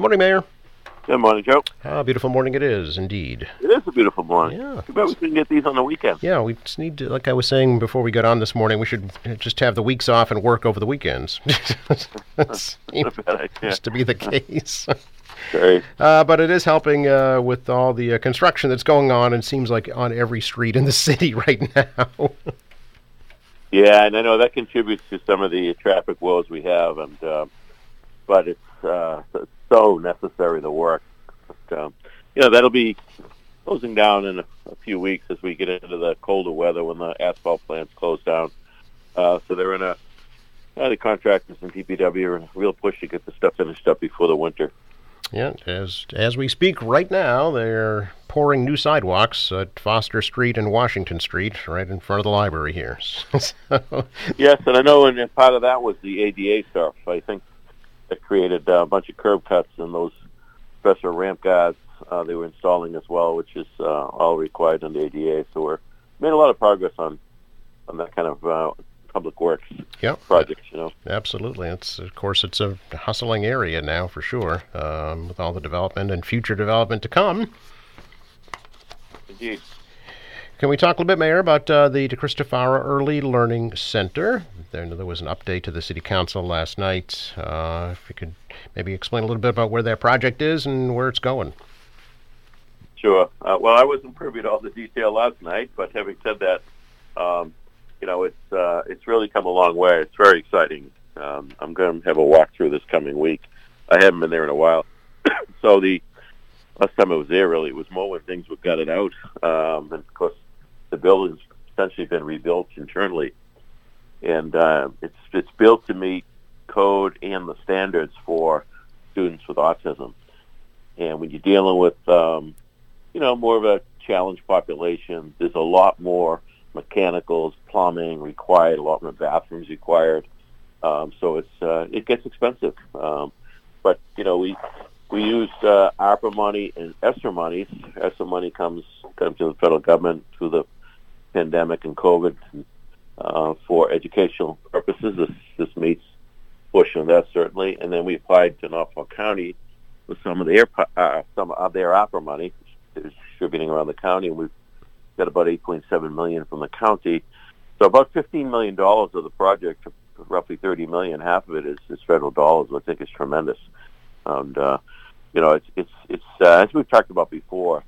Morning, Mayor. Good morning, Joe. Ah, beautiful morning it is, indeed. It is a beautiful morning. Yeah. Too bad we couldn't get these on the weekend. Yeah, we just need to, like I was saying before we got on this morning, we should just have the weeks off and work over the weekends. That Not a bad idea. seems to be the case. Great. Uh, but it is helping uh, with all the uh, construction that's going on and seems like on every street in the city right now. Yeah, and I know that contributes to some of the traffic woes we have, and uh, but it's uh, so- necessary the work. But, um, you know, that'll be closing down in a, a few weeks as we get into the colder weather when the asphalt plants close down. Uh, so they're in a uh, the contractors and DPW are in a real push to get the stuff finished up before the winter. yeah, as as we speak right now, they're pouring new sidewalks at Foster Street and Washington Street, right in front of the library here. so, Yes, and I know, and and part of that was the ADA stuff. I think that created uh, a bunch of curb cuts and those special ramp guards uh, they were installing as well, which is uh, all required under ADA. So we're made a lot of progress on on that kind of uh, public works yeah, projects. You know, Absolutely. It's of course it's a hustling area now for sure, um, with all the development and future development to come. indeed. Can we talk a little bit, Mayor, about uh, the De Cristofaro Early Learning Center? There, there was an update to the City Council last night. Uh, if you could maybe explain a little bit about where that project is and where it's going. Sure. Uh, well, I wasn't privy to all the detail last night, but having said that, um, you know, it's uh, it's really come a long way. It's very exciting. Um, I'm going to have a walkthrough this coming week. I haven't been there in a while, so the last time I was there, really, it was more when things were gutted out, um, and of course, the building's essentially been rebuilt internally, and uh, it's it's built to meet code and the standards for students with autism. And when you're dealing with um, you know, more of a challenged population. There's a lot more mechanicals, plumbing required, a lot more bathrooms required. Um, so it's uh, it gets expensive. Um, but you know, we we use uh, ARPA money and ESSER money. ESSER money comes comes to the federal government through the pandemic and COVID uh, for educational purposes. This this meets push on that certainly. And then we applied to Norfolk County with some of their uh, some of their ARPA money is distributing around the county, and we've got about 8.7 million from the county. So about 15 million dollars of the project, roughly 30 million, half of it is, is federal dollars. which I think is tremendous. And uh, you know, it's it's it's uh, as we've talked about before.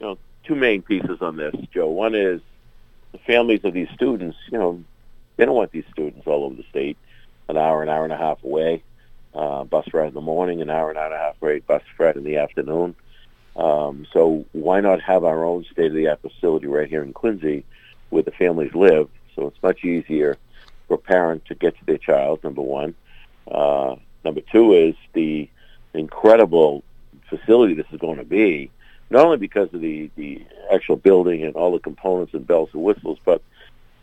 You know, two main pieces on this, Joe. One is the families of these students. You know, they don't want these students all over the state, an hour, an hour and a half away. Uh, bus ride in the morning, an hour, an hour and a half ride bus ride in the afternoon. Um, so why not have our own state-of-the-art facility right here in Quincy where the families live? So it's much easier for a parent to get to their child, number one. Uh, number two is the incredible facility this is going to be, not only because of the, the actual building and all the components and bells and whistles, but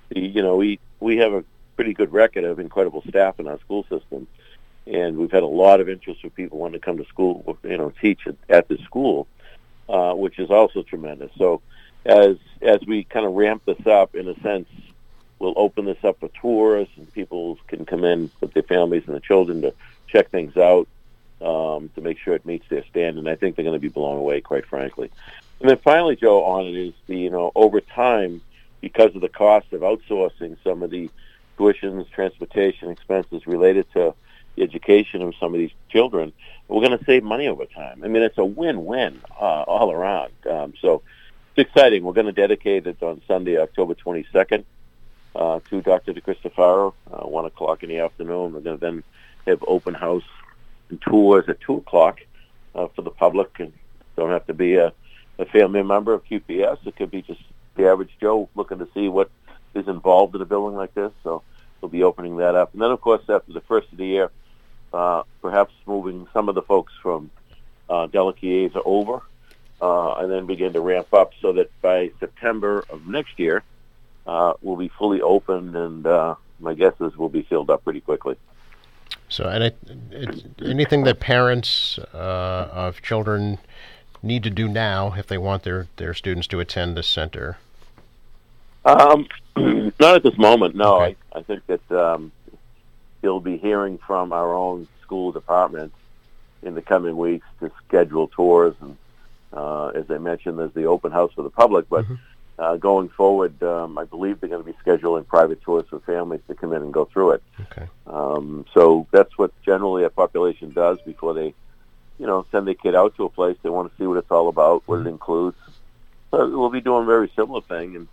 the, you know, we, we have a pretty good record of incredible staff in our school system. And we've had a lot of interest for people wanting to come to school, you know, teach at, at the school uh, which is also tremendous. So as as we kind of ramp this up, in a sense, we'll open this up for tours and people can come in with their families and the children to check things out um, to make sure it meets their standard. And I think they're going to be blown away, quite frankly. And then finally, Joe, on it is the you know over time because of the cost of outsourcing some of the tuitions, transportation expenses related to the education of some of these children, we're going to save money over time. I mean, it's a win-win uh, all around. Um, so it's exciting. We're going to dedicate it on Sunday, October 22nd, uh, to Dr. De Cristofaro, uh, 1 o'clock in the afternoon. We're going to then have open house and tours at 2 o'clock uh, for the public. And don't have to be a, a family member of QPS. It could be just the average Joe looking to see what is involved in a building like this. So we'll be opening that up. And then, of course, after the first of the year, uh, perhaps moving some of the folks from uh, Della Chiesa over, uh, and then begin to ramp up so that by September of next year, uh, we'll be fully open, and uh, my guess is we'll be filled up pretty quickly. So, and it, it, anything that parents uh, of children need to do now if they want their, their students to attend this center? Um, not at this moment, no. Okay. I, I think that um, you'll be hearing from our own school department in the coming weeks to schedule tours. And uh, as I mentioned, there's the open house for the public, but Mhm. Uh, going forward, um, I believe they're going to be scheduling private tours for families to come in and go through it. Okay. Um, so that's what generally a population does before they, you know, send their kid out to a place. They want to see what it's all about, what it includes. So we'll be doing a very similar thing. And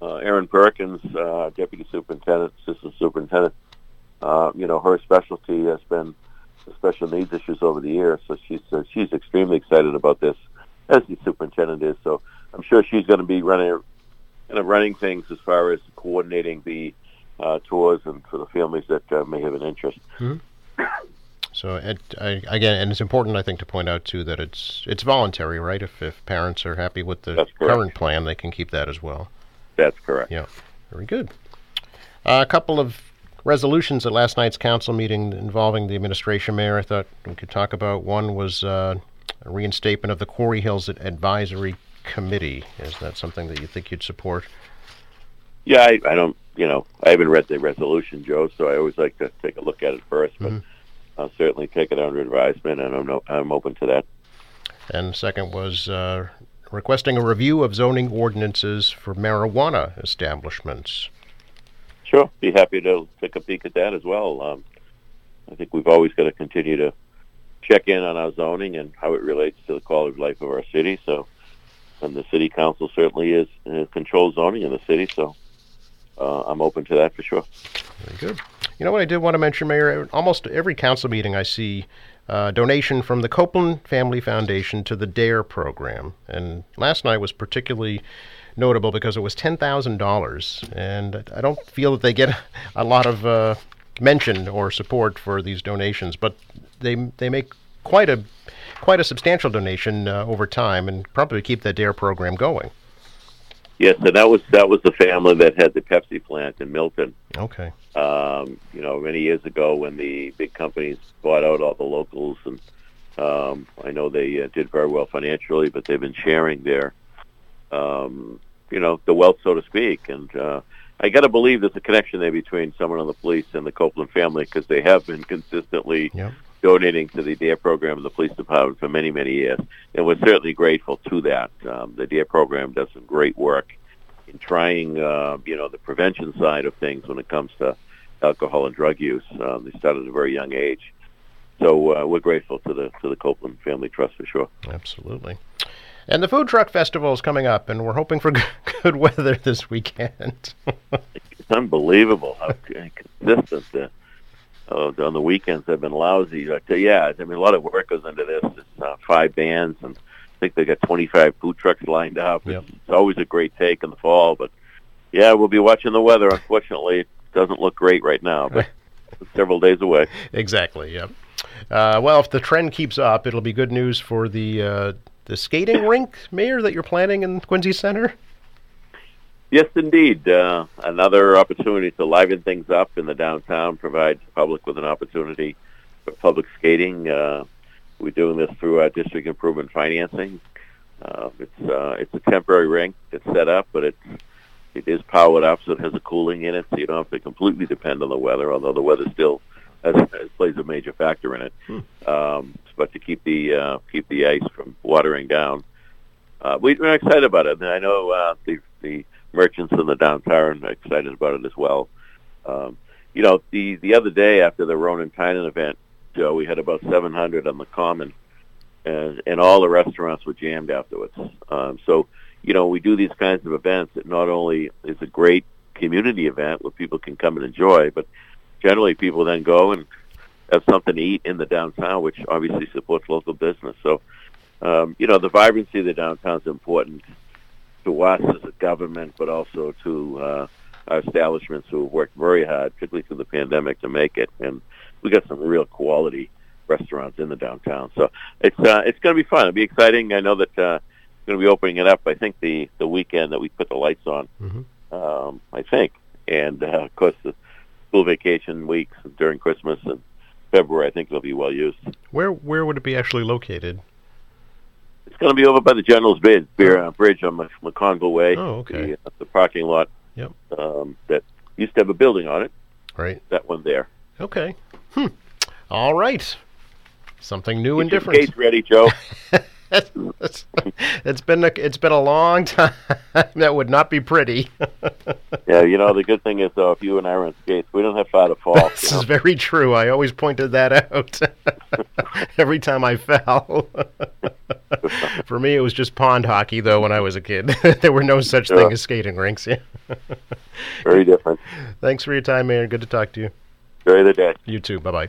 uh, Erin Perkins, uh, deputy superintendent, assistant superintendent, uh, you know, her specialty has been special needs issues over the years. So she's uh, she's extremely excited about this, as the superintendent is. So I'm sure she's going to be running kind of running things as far as coordinating the uh, tours and for the families that uh, may have an interest. So it, I, again, and it's important, I think, to point out too that it's it's voluntary, right? If if parents are happy with the current plan, they can keep that as well. That's correct. Yeah, very good. Uh, a couple of resolutions at last night's council meeting involving the administration, Mayor. I thought we could talk about. One was uh, a reinstatement of the Quarry Hills Advisory Committee. Is that something that you think you'd support? Yeah, I, I don't, you know, I haven't read the resolution, Joe, so I always like to take a look at it first. But Mhm. I'll certainly take it under advisement, and I'm no, I'm open to that. And second was uh, requesting a review of zoning ordinances for marijuana establishments. Sure, be happy to take a peek at that as well. Um, I think we've always got to continue to check in on our zoning and how it relates to the quality of life of our city. So, and the city council certainly is uh, controls zoning in the city. So, uh, I'm open to that for sure. Very good. You know what I did want to mention, Mayor? Almost every council meeting I see uh, donation from the Copeland Family Foundation to the DARE program. And last night was particularly notable because it was $10,000. And I don't feel that they get a lot of uh, mention or support for these donations, but they, they make quite a quite a substantial donation uh, over time and probably keep the DARE program going. Yes, and that was that was the family that had the Pepsi plant in Milton. Okay. um, you know, many years ago when the big companies bought out all the locals, and um, I know they uh, did very well financially, but they've been sharing their, um, you know, the wealth, so to speak. And uh, I got to believe there's a connection there between someone on the police and the Copeland family because they have been consistently Yep. Donating to the DARE program in the police department for many, many years. And we're certainly grateful to that. Um, the DARE program does some great work in trying, uh, you know, the prevention side of things when it comes to alcohol and drug use. Um, they started at a very young age. So uh, we're grateful to the to the Copeland Family Trust for sure. Absolutely. And the food truck festival is coming up, and we're hoping for good weather this weekend. It's unbelievable how consistent the uh, on the weekends have been lousy. Tell you, yeah, I mean a lot of work goes into this. It's uh, five bands, and I think they got 25 food trucks lined up. Yep. It's, it's always a great take in the fall, but yeah, we'll be watching the weather. Unfortunately, it doesn't look great right now, but several days away. exactly. Yep. Uh, well, if the trend keeps up, it'll be good news for the uh, the skating rink, Mayor, that you're planning in Quincy Center. Yes, indeed. Uh, another opportunity to liven things up in the downtown, provide the public with an opportunity for public skating. Uh, we're doing this through our district improvement financing. Uh, it's uh, it's a temporary rink that's set up, but it's it is powered up, so it has a cooling in it, so you don't have to completely depend on the weather. Although the weather still has, has plays a major factor in it, um, but to keep the uh, keep the ice from watering down, uh, we, we're excited about it. And I know uh, the merchants in the downtown excited about it as well. Um, you know, the the other day after the Ronan Tynan event, Joe, we had about 700 on the common, and and all the restaurants were jammed afterwards. Um, so, you know, we do these kinds of events. It not only is a great community event where people can come and enjoy, but generally people then go and have something to eat in the downtown, which obviously supports local business. So, um, you know, the vibrancy of the downtown is important to us as a government, but also to uh, our establishments who have worked very hard, particularly through the pandemic, to make it. And we got some real quality restaurants in the downtown. So it's uh, it's going to be fun. It'll be exciting. I know that uh, we're going to be opening it up. I think the the weekend that we put the lights on. Mhm. Um, I think, and uh, of course the school vacation weeks during Christmas and February. I think it'll be well used. Where where would it be actually located? It's going to be over by the General's Bid Beer uh, Bridge on Mc- McConville Way. Oh, okay. The, uh, the parking lot. Yep. Um, that used to have a building on it. Right. That one there. Okay. Hmm. All right. Something new and Get your different. skates ready, Joe. it's, it's been a, it's been a long time. that would not be pretty. yeah, you know the good thing is though, if you and I on skates, we don't have far to fall. this you know? is very true. I always pointed that out every time I fell. For me, it was just pond hockey, though. When I was a kid, there were no such Sure. thing as skating rinks. Yeah. Very different. Thanks for your time, Mayor. Good to talk to you. Enjoy the day. You too. Bye bye.